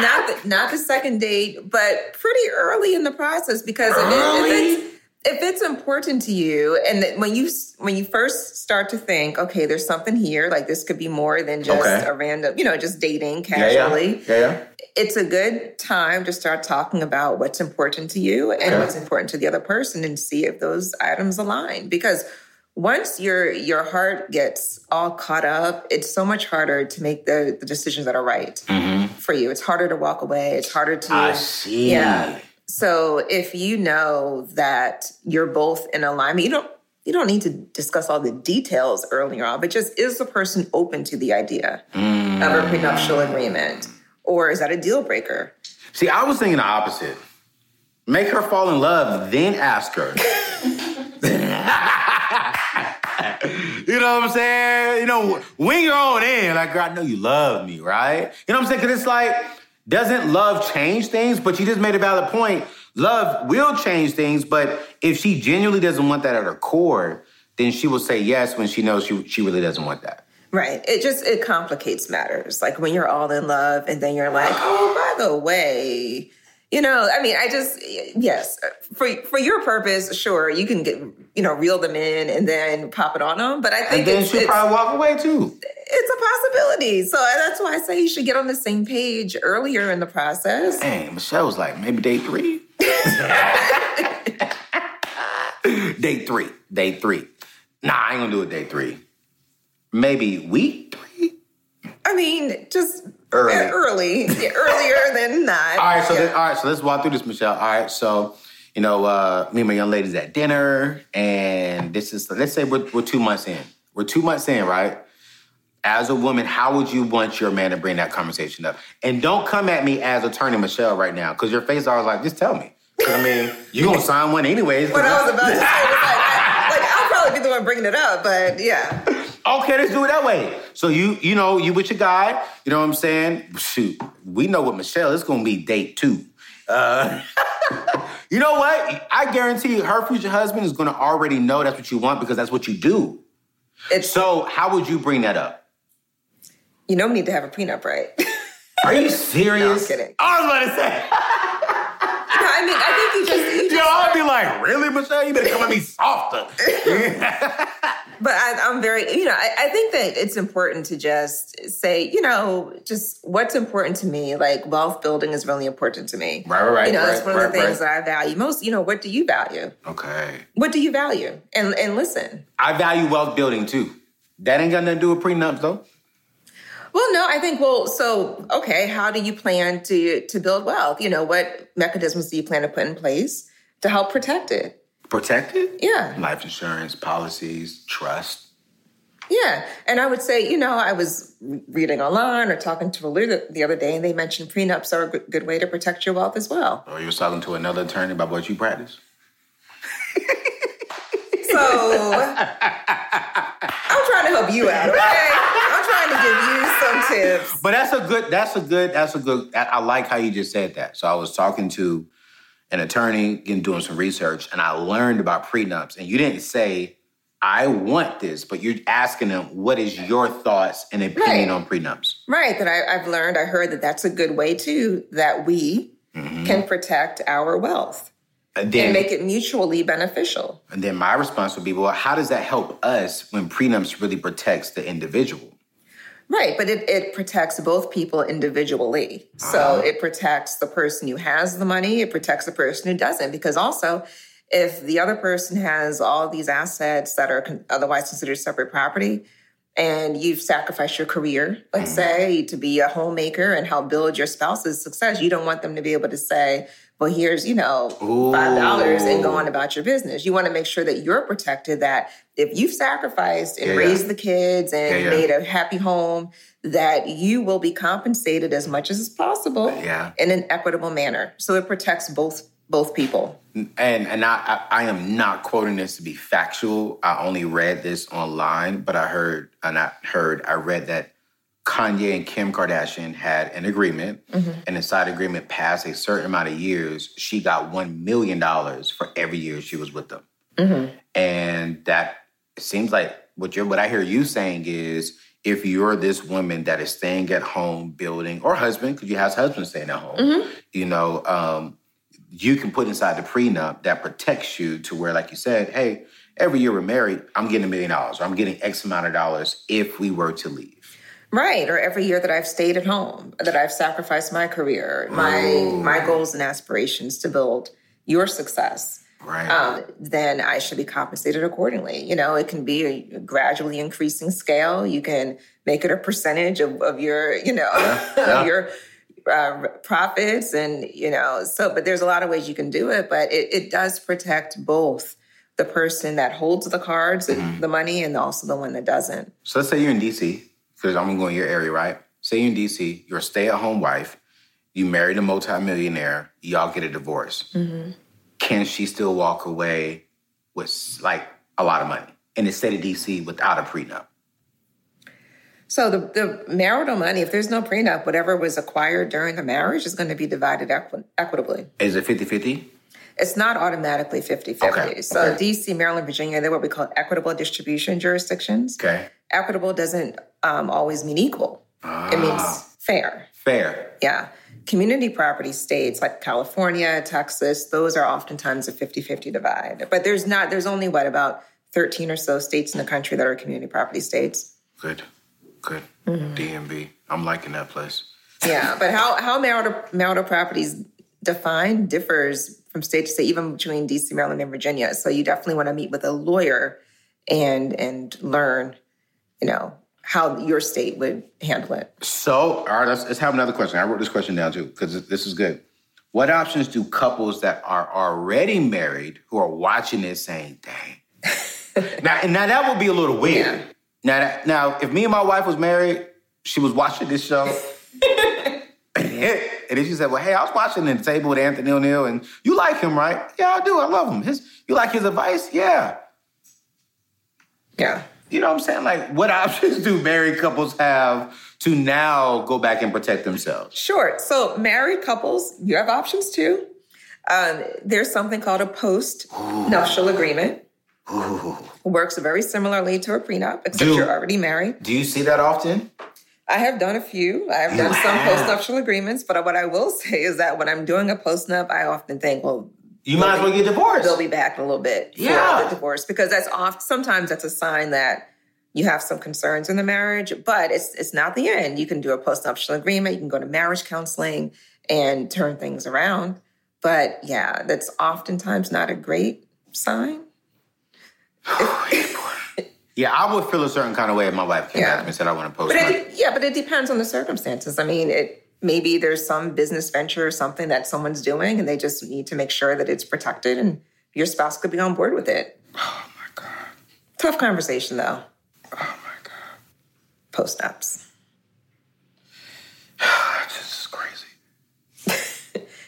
not the, not the second date, but pretty early in the process because if, it, if it's if it's important to you and that when you when you first start to think okay there's something here like this could be more than just Okay. a random you know just dating Yeah, yeah. casually Yeah, yeah. it's a good time to start talking about what's important to you and Okay. what's important to the other person and see if those items align because once your your heart gets all caught up it's so much harder to make the, the decisions that are right mm-hmm. For you it's harder to walk away it's harder to. I see. yeah so if you know that you're both in alignment you don't you don't need to discuss all the details earlier on but just is the person open to the idea of a mm. prenuptial agreement or is that a deal breaker See, I was thinking the opposite. Make her fall in love, then ask her. you know what I'm saying? You know, when you're on in, eh, like, girl, I know you love me, right? You know what I'm saying? Because it's like, doesn't love change things? But you just made a valid point. Love will change things, but if she genuinely doesn't want that at her core, then she will say yes when she knows she, she really doesn't want that. Right. It just it complicates matters. Like when you're all in love and then you're like, oh, by the way, you know, I mean, I just yes, for for your purpose, sure, you can get you know reel them in and then pop it on them. But I think And then she'll probably walk away too. it's a possibility. So uh, that's why I say you should get on the same page earlier in the process. hey Michelle was like, maybe day three. day three. Day three. Nah, I ain't gonna do it day three. Maybe week three. I mean, just Early. early, Yeah, earlier than that. All right, so Yeah. let- all right, so let's walk through this, Michelle. All right, so you know, uh, me and my young ladies at dinner, and this is let's say we're, we're two months in. We're two months in, right? As a woman, how would you want your man to bring that conversation up? And don't come at me as attorney Michelle right now, because your face is always like, just tell me. I mean, you gonna sign one anyways. what I was about to say was like, I, like I'll probably be the one bringing it up, but yeah. Okay, let's do it that way. So you, you know, you with your guy, you know what I'm saying? Shoot, we know with Michelle, it's gonna be date two. Uh, you know what? I guarantee her future husband is gonna already know that's what you want because that's what you do. It's So how would you bring that up? you know we need to have a prenup, right? Are you serious? I'm kidding. I was about to say, No, I mean, I think you just, you yo, I'd be like, really, Michelle? You better come at me softer. But I, I'm very, you know, I, I think that it's important to just say, you know, just what's important to me. Like wealth building is really important to me. Right, right, right, You know, that's right, one of the right, things that I value most. You know, what do you value? okay. What do you value? And and listen. I value wealth building too. That ain't got nothing to do with prenups though. Well, no, I think well, so okay, how do you plan to to build wealth? You know, what mechanisms do you plan to put in place to help protect it? Protected? Yeah. Life insurance, policies, trust. Yeah. And I would say, you know, I was reading online or talking to a lawyer the- the other day, and they mentioned prenups are a good, way to protect your wealth as well. Or you was talking to another attorney about what you practice? So I'm trying to help you out, okay? I'm trying to give you some tips. But that's a good, that's a good, that's a good, I, I like how you just said that. So I was talking to an attorney and doing some research and I learned about prenups and you didn't say, I want this, but you're asking them, what is your thoughts and opinion Right. on prenups? Right. That I, I've learned, I heard that that's a good way too, that we mm-hmm. can protect our wealth And then, and make it mutually beneficial. and then my response would be, well, how does that help us when prenups really protects the individual? Right, but it, it protects both people individually. So uh-huh. it protects the person who has the money, it protects the person who doesn't. Because also, if the other person has all these assets that are con- otherwise considered separate property, and you've sacrificed your career, let's mm-hmm. say, to be a homemaker and help build your spouse's success, you don't want them to be able to say, well, here's, you know, five dollars and go on about your business. You want to make sure that you're protected, that if you've sacrificed and Yeah, yeah. raised the kids and Yeah, yeah. made a happy home, that you will be compensated as much as is possible Yeah. in an equitable manner. So it protects both both people. and and I, I I am not quoting this to be factual. I only read this online, but I heard and I heard I read that Kanye and Kim Kardashian had an agreement, mm-hmm. and inside agreement, past a certain amount of years, she got one million dollars for every year she was with them, mm-hmm. and that seems like what you're what I hear you saying is. If you're this woman that is staying at home building, or husband, because you have husbands staying at home, mm-hmm. you know, um, you can put inside the prenup that protects you to where, like you said, hey, every year we're married, I'm getting a million dollars, or I'm getting X amount of dollars if we were to leave. Right, or every year that I've stayed at home, that I've sacrificed my career, my my goals and aspirations to build your success. Right. Um, then I should be compensated accordingly. You know, it can be a gradually increasing scale. You can make it a percentage of, of your, you know, yeah. of your uh, profits, and you know, so. But there's a lot of ways you can do it, but it, it does protect both the person that holds the cards, mm-hmm. the money, and also the one that doesn't. So let's say you're in DC because I'm gonna go in your area, right? Say you're in DC, you're a stay-at-home wife, you married a multimillionaire, y'all get a divorce. Mm-hmm. Can she still walk away with like a lot of money in the state of DC without a prenup? So the, the marital money, if there's no prenup, whatever was acquired during a marriage is going to be divided equi- equitably. Is it 50-50? It's not automatically 50-50. Okay. So okay. DC, Maryland, Virginia, they're what we call equitable distribution jurisdictions. Okay. Equitable doesn't um, always mean equal. Ah. It means fair. Fair. Yeah. Community property states like California, Texas, those are oftentimes a 50-50 divide. But there's not, there's only what, about 13 or so states in the country that are community property states. Good. Good. Mm-hmm. DMV. I'm liking that place. Yeah, but how how marital marital properties defined differs from state to state, even between DC, Maryland, and Virginia. So you definitely want to meet with a lawyer and and learn, you know, how your state would handle it. So, all right, let's, let's have another question. I wrote this question down too because this is good. What options do couples that are already married who are watching this saying, "Dang"? now, now that would be a little weird. Yeah. Now, that, now, if me and my wife was married, she was watching this show, and then she said, "Well, hey, I was watching the table with Anthony O'Neal, and you like him, right? Yeah, I do. I love him. His, you like his advice? Yeah, yeah. You know what I'm saying? Like, what options do married couples have to now go back and protect themselves? Sure. So, married couples, you have options too. Um, there's something called a post nuptial agreement. Ooh. Works very similarly to a prenup, except you're already married. Do you see that often? I have done a few. I have you done have. some postnuptial agreements, but what I will say is that when I'm doing a post nup, I often think, well, you might as well get divorced. They'll be back in a little bit yeah. the divorce because that's off. Sometimes that's a sign that you have some concerns in the marriage, but it's it's not the end. You can do a postnuptial agreement. You can go to marriage counseling and turn things around. But yeah, that's oftentimes not a great sign. yeah, I would feel a certain kind of way if my wife came yeah. back and said I want to post. But it, yeah, but it depends on the circumstances. I mean, it maybe there's some business venture or something that someone's doing, and they just need to make sure that it's protected, and your spouse could be on board with it. Oh my god! Tough conversation though. Oh my god! Post ups. this is crazy.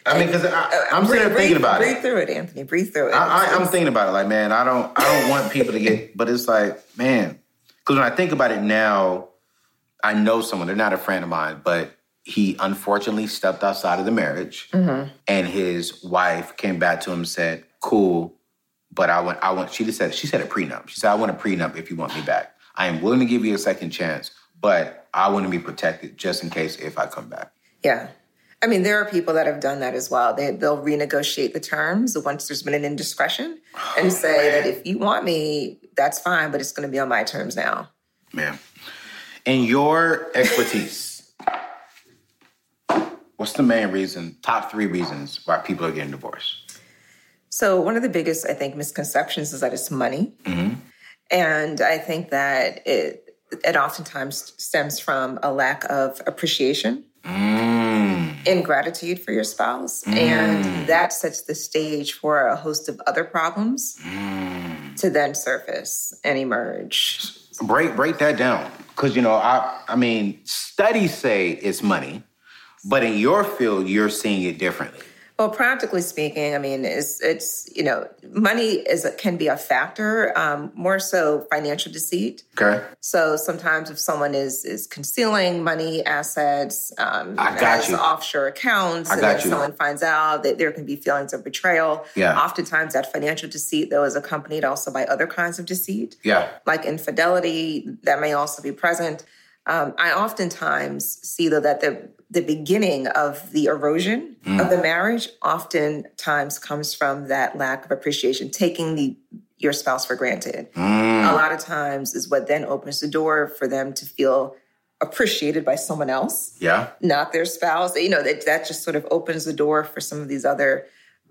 I mean, because I'm sitting there thinking about breathe it. Breathe through it, Anthony. Breathe through it. I, am thinking about it. Like, man, I don't, I don't want people to get. But it's like, man, because when I think about it now, I know someone. They're not a friend of mine, but he unfortunately stepped outside of the marriage, mm-hmm. and his wife came back to him and said, "Cool, but I want, I want." She just said, she said a prenup. She said, "I want a prenup if you want me back. I am willing to give you a second chance, but I want to be protected just in case if I come back." Yeah. I mean, there are people that have done that as well. They, they'll renegotiate the terms once there's been an indiscretion and say that if you want me, that's fine, but it's going to be on my terms now. Man. In your expertise, what's the main reason, top three reasons why people are getting divorced? So, one of the biggest, I think, misconceptions is that it's money. Mm-hmm. And I think that it, it oftentimes stems from a lack of appreciation. Mm. gratitude for your spouse. Mm. And that sets the stage for a host of other problems mm. to then surface and emerge. Break break that down. Cause you know, I I mean, studies say it's money, but in your field, you're seeing it differently. Well, practically speaking, I mean, it's it's you know, money is can be a factor. Um, more so, financial deceit. Okay. So sometimes, if someone is is concealing money, assets, um, I got you. offshore accounts, I and then you. someone finds out that there can be feelings of betrayal. Yeah. Oftentimes, that financial deceit though is accompanied also by other kinds of deceit. Yeah. Like infidelity, that may also be present. Um, I oftentimes see though that the the beginning of the erosion of the marriage oftentimes comes from that lack of appreciation, taking the your spouse for granted. A lot of times is what then opens the door for them to feel appreciated by someone else Yeah. not their spouse. You know, that, that just sort of opens the door for some of these other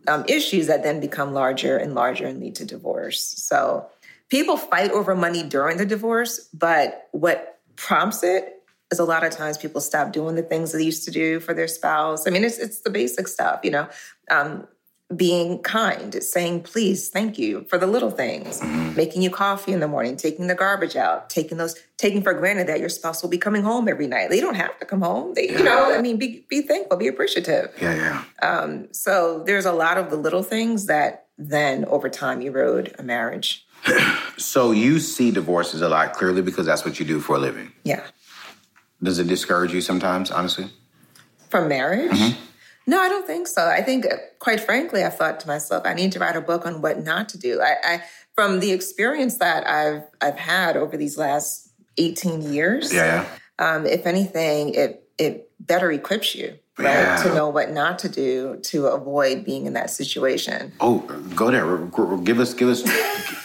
um, issues that then become larger and larger and lead to divorce. So people fight over money during the divorce, but what prompts it is a lot of times people stop doing the things they used to do for their spouse. I mean, it's it's the basic stuff, you know. Um, being kind, saying please, thank you for the little things, making you coffee in the morning, taking the garbage out, taking those, taking for granted that your spouse will be coming home every night. They don't have to come home. They, you know, I mean, be be thankful, be appreciative. Yeah, yeah. So there's a lot of the little things that then over time erode a marriage. So you see divorces a lot clearly because that's what you do for a living. Yeah. Does it discourage you sometimes, honestly? From marriage? No, I don't think so. I think, quite frankly, I thought to myself, I need to write a book on what not to do. I, I from the experience that I've I've had over these last 18 years, Yeah, um, if anything, it it better equips you, right, Yeah. to know what not to do to avoid being in that situation. Oh, go there. Give us, give us,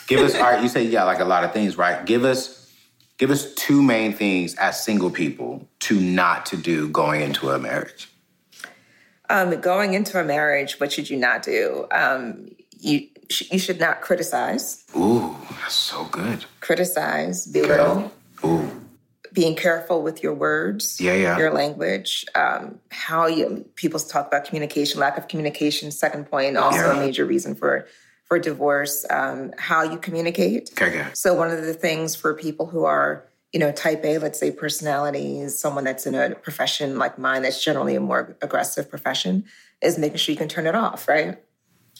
give us. All right, you say yeah, like a lot of things, right? Give us, give us two main things as single people to not to do going into a marriage. Um, going into a marriage, what should you not do? Um, you sh- you should not criticize, Ooh, that's so good. criticize, belittle. Ooh, being careful with your words, Yeah, yeah. your language, um, how you people talk about communication, lack of communication. Second point, also Yeah. a major reason for for divorce. Um, how you communicate. okay. So one of the things for people who are you know type A, let's say personalities, someone that's in a profession like mine that's generally a more aggressive profession, is making sure you can turn it off, right?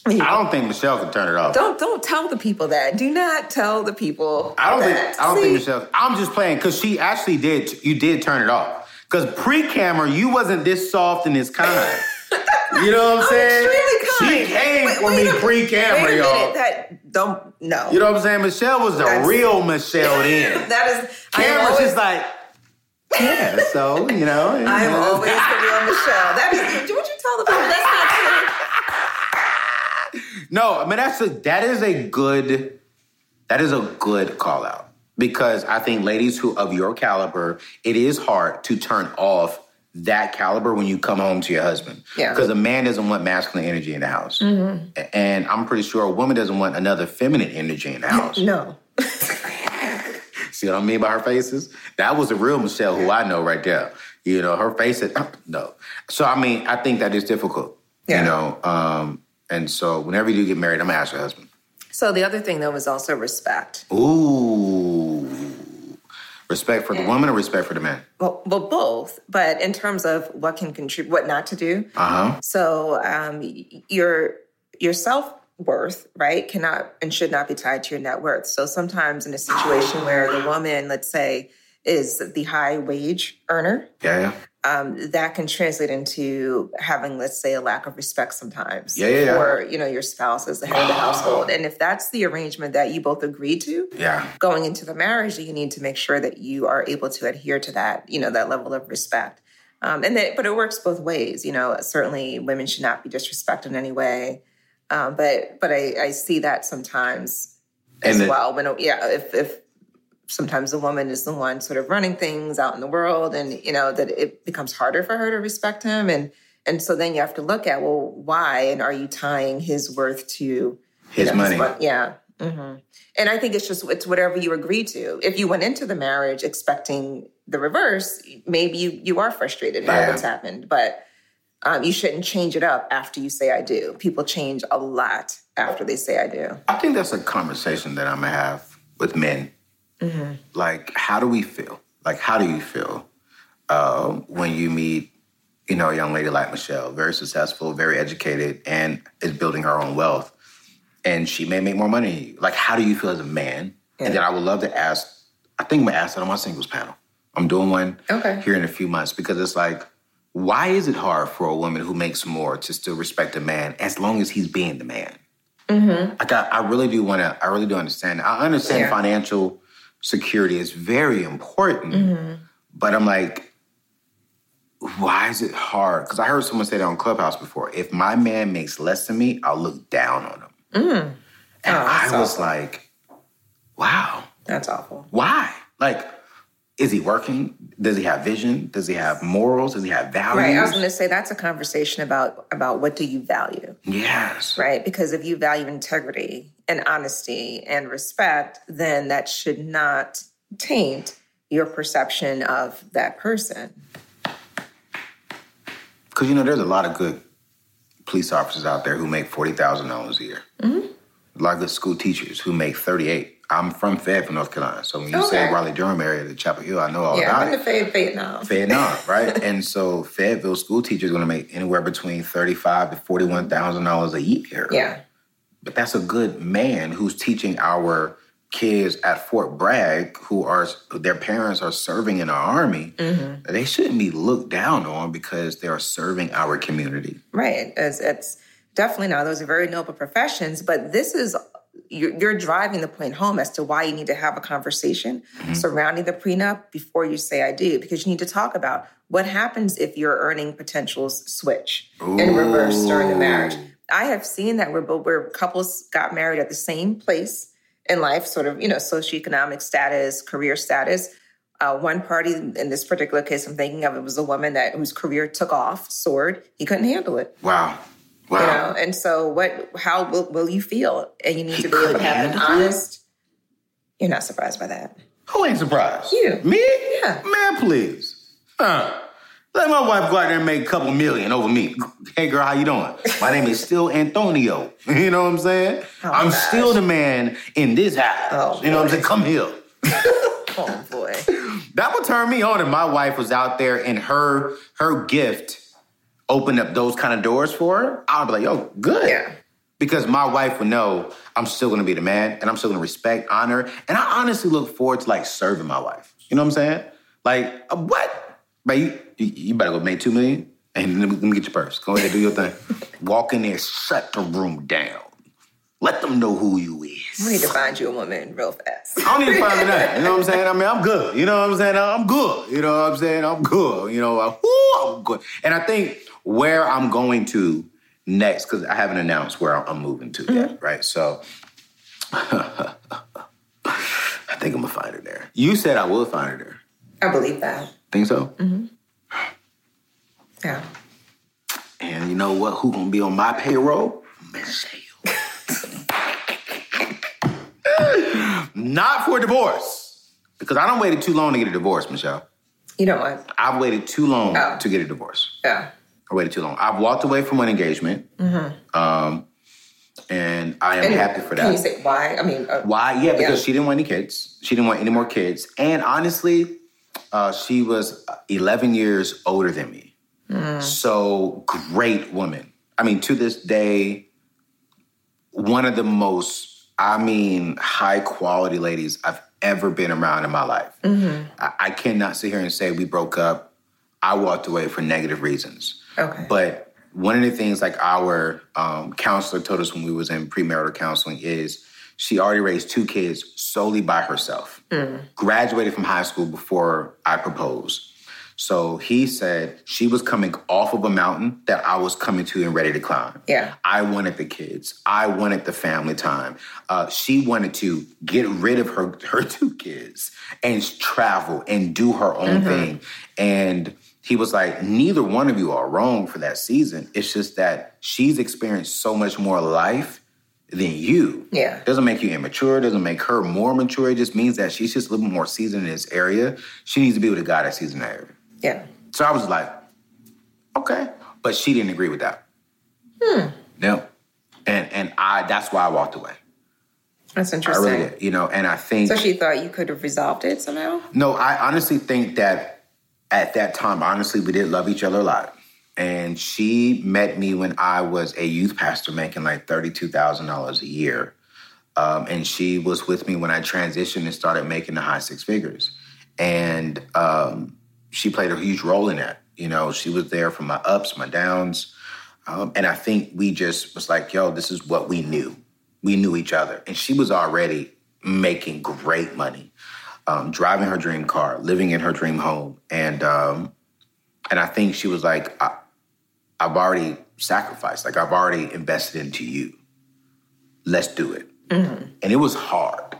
I don't think Michelle can turn it off. Don't don't tell the people that. Do not tell the people. I don't that. think. I don't See? think Michelle. I'm just playing because she actually did. You did turn it off because pre-camera you wasn't this soft and this kind. You know what I'm saying? She came Wait- for wait me a- pre-camera, wait a y'all. minute, That don't no. You know what I'm saying? Michelle was the That's- real Michelle then. that is. Camera's always, just like, yeah. So you know, I'm always the real Michelle. That is. Would you tell the people that's not true? No, I mean that's a that is a good that is a good call out because I think ladies who of your caliber, it is hard to turn off that caliber when you come home to your husband. Yeah. Because a man doesn't want masculine energy in the house, A- and I'm pretty sure a woman doesn't want another feminine energy in the house. No. See what I mean by her faces? That was a real Michelle who I know right there. You know, her face said, no. So, I mean, I think that is difficult, Yeah. you know. Um, and so, whenever you do get married, I'm going to ask your husband. So the other thing though is also respect. Ooh. Respect for the woman or respect for the man? Well, well, both. But in terms of what can contribute, what not to do. Uh huh. So um, your your self worth, right, cannot and should not be tied to your net worth. So sometimes in a situation where the woman, let's say, is the high wage earner, Yeah, yeah. Um, that can translate into having, let's say, a lack of respect sometimes Yeah, yeah, yeah. for you know your spouse as the head of the household. And if that's the arrangement that you both agreed to, Yeah. going into the marriage, you need to make sure that you are able to adhere to that, you know, that level of respect. Um, and that, but it works both ways. You know, certainly women should not be disrespected in any way. Um, but but I, I see that sometimes as the- well. When yeah, if if sometimes the woman is the one sort of running things out in the world, and you know that it becomes harder for her to respect him, and and so then you have to look at well, why, and are you tying his worth to His know, money. mon- yeah. hmm And I think it's just it's whatever you agree to. If you went into the marriage expecting the reverse, maybe you you are frustrated by what's happened, but um, you shouldn't change it up after you say I do. People change a lot after they say I do. I think that's a conversation that I'm going to have with men. Like, how do we feel? Like, how do you feel um, when you meet, you know, a young lady like Michelle, very successful, very educated, and is building her own wealth, and she may make more money than you? Like, how do you feel as a man? And then I would love to ask. I think I'm gonna ask that on my singles panel. I'm doing one Okay. here in a few months because it's like, why is it hard for a woman who makes more to still respect a man as long as he's being the man? Like I, I really do want to. I really do understand. I understand Yeah. financial security is very important, but I'm like, why is it hard? Because I heard someone say that on Clubhouse before. If my man makes less than me, I'll look down on him. Mm. And Oh, I was awful. like, wow, That's awful. why? Like, is he working? Does he have vision? Does he have morals? Does he have values? Right. I was going to say that's a conversation about about what do you value, yes. right? Because if you value integrity and honesty and respect, then that should not taint your perception of that person. Because, you know, there's a lot of good police officers out there who make $40,000 a year. Mm-hmm. A lot of good school teachers who make 38. I'm from Fayetteville, North Carolina. So when you say Raleigh Durham area, the Chapel Hill, I know all yeah, about I'm it. in the Fay- Vietnam. Vietnam, right? and so Fayetteville school teachers are going to make anywhere between thirty-five to forty-one thousand dollars a year. Yeah. but that's a good man who's teaching our kids at Fort Bragg, who are their parents are serving in our army. Mm-hmm. They shouldn't be looked down on because they are serving our community. Right. It's, it's definitely not. Those are very noble professions, but this is you're, you're driving the point home as to why you need to have a conversation surrounding the prenup before you say I do, because you need to talk about what happens if your earning potentials switch in reverse during the marriage. I have seen that where where couples got married at the same place in life, sort of you know socioeconomic status, career status. Uh, one party in this particular case I'm thinking of, it was a woman that whose career took off, soared. He couldn't handle it Wow. Wow. you know and so what how will, will you feel and you need He to be able to have an honest you're not surprised by that Who ain't surprised? You. Me? Yeah. Man, please. Huh. Let my wife go out there and make a couple million over me. Hey girl, how you doing? My name is still Antonio. You know what I'm saying? Oh, I'm gosh. still the man in this house. Oh, you know what I'm saying? Come here. oh boy That would turn me on if my wife was out there and her her gift opened up those kind of doors for her. I'd be like, yo, good. Yeah. Because my wife would know I'm still gonna be the man and I'm still gonna respect, honor, and I honestly look forward to like serving my wife. You know what I'm saying? Like, uh, what? But you, you better go make two million and let me, let me get your purse. Go ahead, do your thing. Walk in there, shut the room down. Let them know who you is. we need to find you a woman real fast I don't need to find me that. You know what I'm saying? I mean, I'm good. You know what I'm saying? I'm good. You know what I'm saying? I'm good. You know, whoo, I'm good. And I think where I'm going to next, because I haven't announced where I'm moving to yet, right? So I think I'm gonna find her there. You said I will find her there. i believe that Think so? Mhm. yeah And you know what? Who gonna be on my payroll? Michelle. Not for divorce. Because I don't waited too long to get a divorce, Michelle. you know what I've waited too long Oh. to get a divorce. yeah I waited too long. I've walked away from one engagement, um, and I am And happy for can you that. say why i mean uh, Why? Yeah, because Yeah. she didn't want any kids. She didn't want any more kids, and honestly, uh, she was 11 years older than me. So great woman. I mean, to this day, one of the most, I mean, high quality ladies I've ever been around in my life. I, I cannot sit here and say we broke up. I walked away for negative reasons. Okay But one of the things like our um, counselor told us when we was in premarital counseling is she already raised two kids solely by herself. Graduated from high school before I proposed. So he said she was coming off of a mountain that I was coming to and ready to climb. Yeah. I wanted the kids. I wanted the family time. Uh, she wanted to get rid of her her two kids and travel and do her own thing. And he was like, neither one of you are wrong for that season. It's just that she's experienced so much more life than you. Yeah. Doesn't make you immature, doesn't make her more mature. It just means that she's just a little more seasoned in this area. She needs to be with a guy that's seasoned in that area. yeah So I was like, okay. But she didn't agree with that. Hmm. No. And and I that's why I walked away. that's interesting. I really did. You know, and I think so she thought you could have resolved it somehow no, I honestly think that at that time, honestly, we did love each other a lot. And she met me when I was a youth pastor making like $32,000 a year. Um, and she was with me when I transitioned and started making the high six figures. And um, she played a huge role in that. You know, she was there for my ups, my downs. Um, and I think we just was like, yo, this is what we knew. We knew each other. And she was already making great money, um, driving her dream car, living in her dream home. And um, And I think she was like, I, I've already sacrificed. Like, I've already invested into you. Let's do it. And it was hard.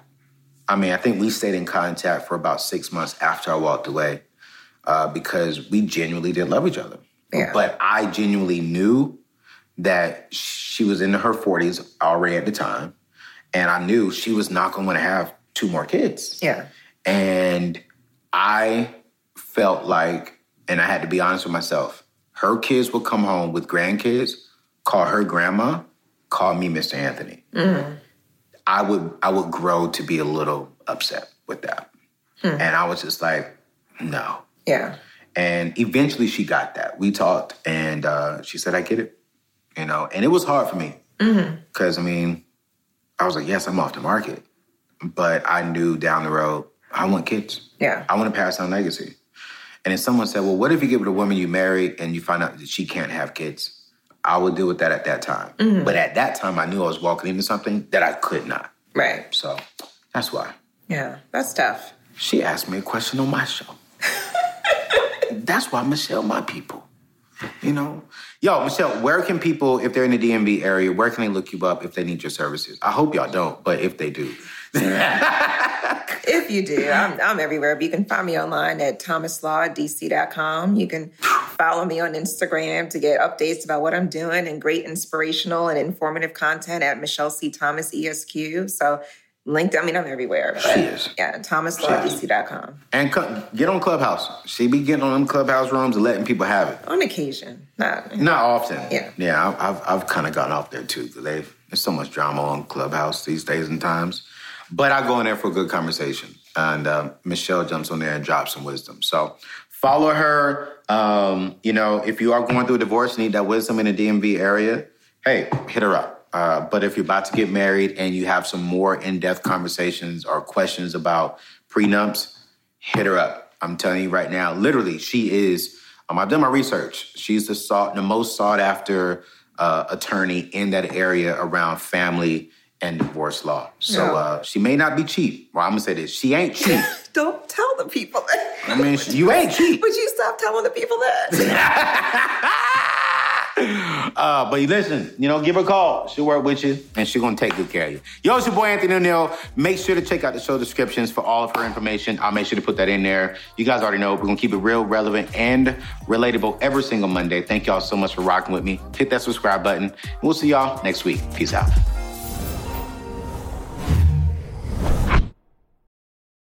I mean, I think we stayed in contact for about six months after I walked away uh, because we genuinely did love each other. Yeah. But I genuinely knew that she was in her 40s already at the time. And I knew she was not going to to have two more kids. Yeah. And I felt like, and I had to be honest with myself, her kids would come home with grandkids, call her grandma, call me Mr. Anthony. Mm-hmm. I would I would grow to be a little upset with that. Hmm. And I was just like, no. Yeah. And eventually she got that. We talked and uh, she said, I get it. You know, and it was hard for me. Mm-hmm. Because, I mean, I was like, yes, I'm off the market. But I knew down the road, I want kids. Yeah. I want to pass down legacy. And then someone said, well, what if you get with a woman you married and you find out that she can't have kids? I would deal with that at that time. Mm-hmm. But at that time, I knew I was walking into something that I could not. Right. So that's why. Yeah. That's tough. She asked me a question on my show. That's why Michelle, my people. You know? Yo, Michelle, where can people, if they're in the DMV area, where can they look you up if they need your services? I hope y'all don't, but if they do. If you do, I'm, I'm everywhere. But you can find me online at thomaslawdc.com. You can follow me on Instagram to get updates about what I'm doing and great inspirational and informative content at Michelle C. Thomas ESQ. So linked, I mean, I'm everywhere. She is. Yeah, thomaslawdc.com. And co- get on Clubhouse. She be getting on them Clubhouse rooms and letting people have it. On occasion. Not, Not often. Yeah. Yeah, I- I've, I've kind of gotten off there too. 'cause they've There's so much drama on Clubhouse these days and times. But I go in there for a good conversation. And um, Michelle jumps on there and drops some wisdom. So follow her. Um, you know, if you are going through a divorce, need that wisdom in the DMV area, hey, hit her up. Uh, but if you're about to get married and you have some more in-depth conversations or questions about prenups, hit her up. I'm telling you right now, literally, she is. Um, I've done my research. She's the sought, the most sought after uh, attorney in that area around family and divorce law. So Yeah. uh, she may not be cheap. Well, I'm gonna say this: she ain't cheap. Don't tell the people that. I mean, you ain't cheap. But you stop telling the people that. Uh, but listen, you know, give her a call. She'll work with you, and she's gonna take good care of you. Yo, it's your boy Anthony O'Neal. Make sure to check out the show descriptions for all of her information. I'll make sure to put that in there. You guys already know we're gonna keep it real, relevant, and relatable every single Monday. Thank y'all so much for rocking with me. Hit that subscribe button, and we'll see y'all next week. Peace out.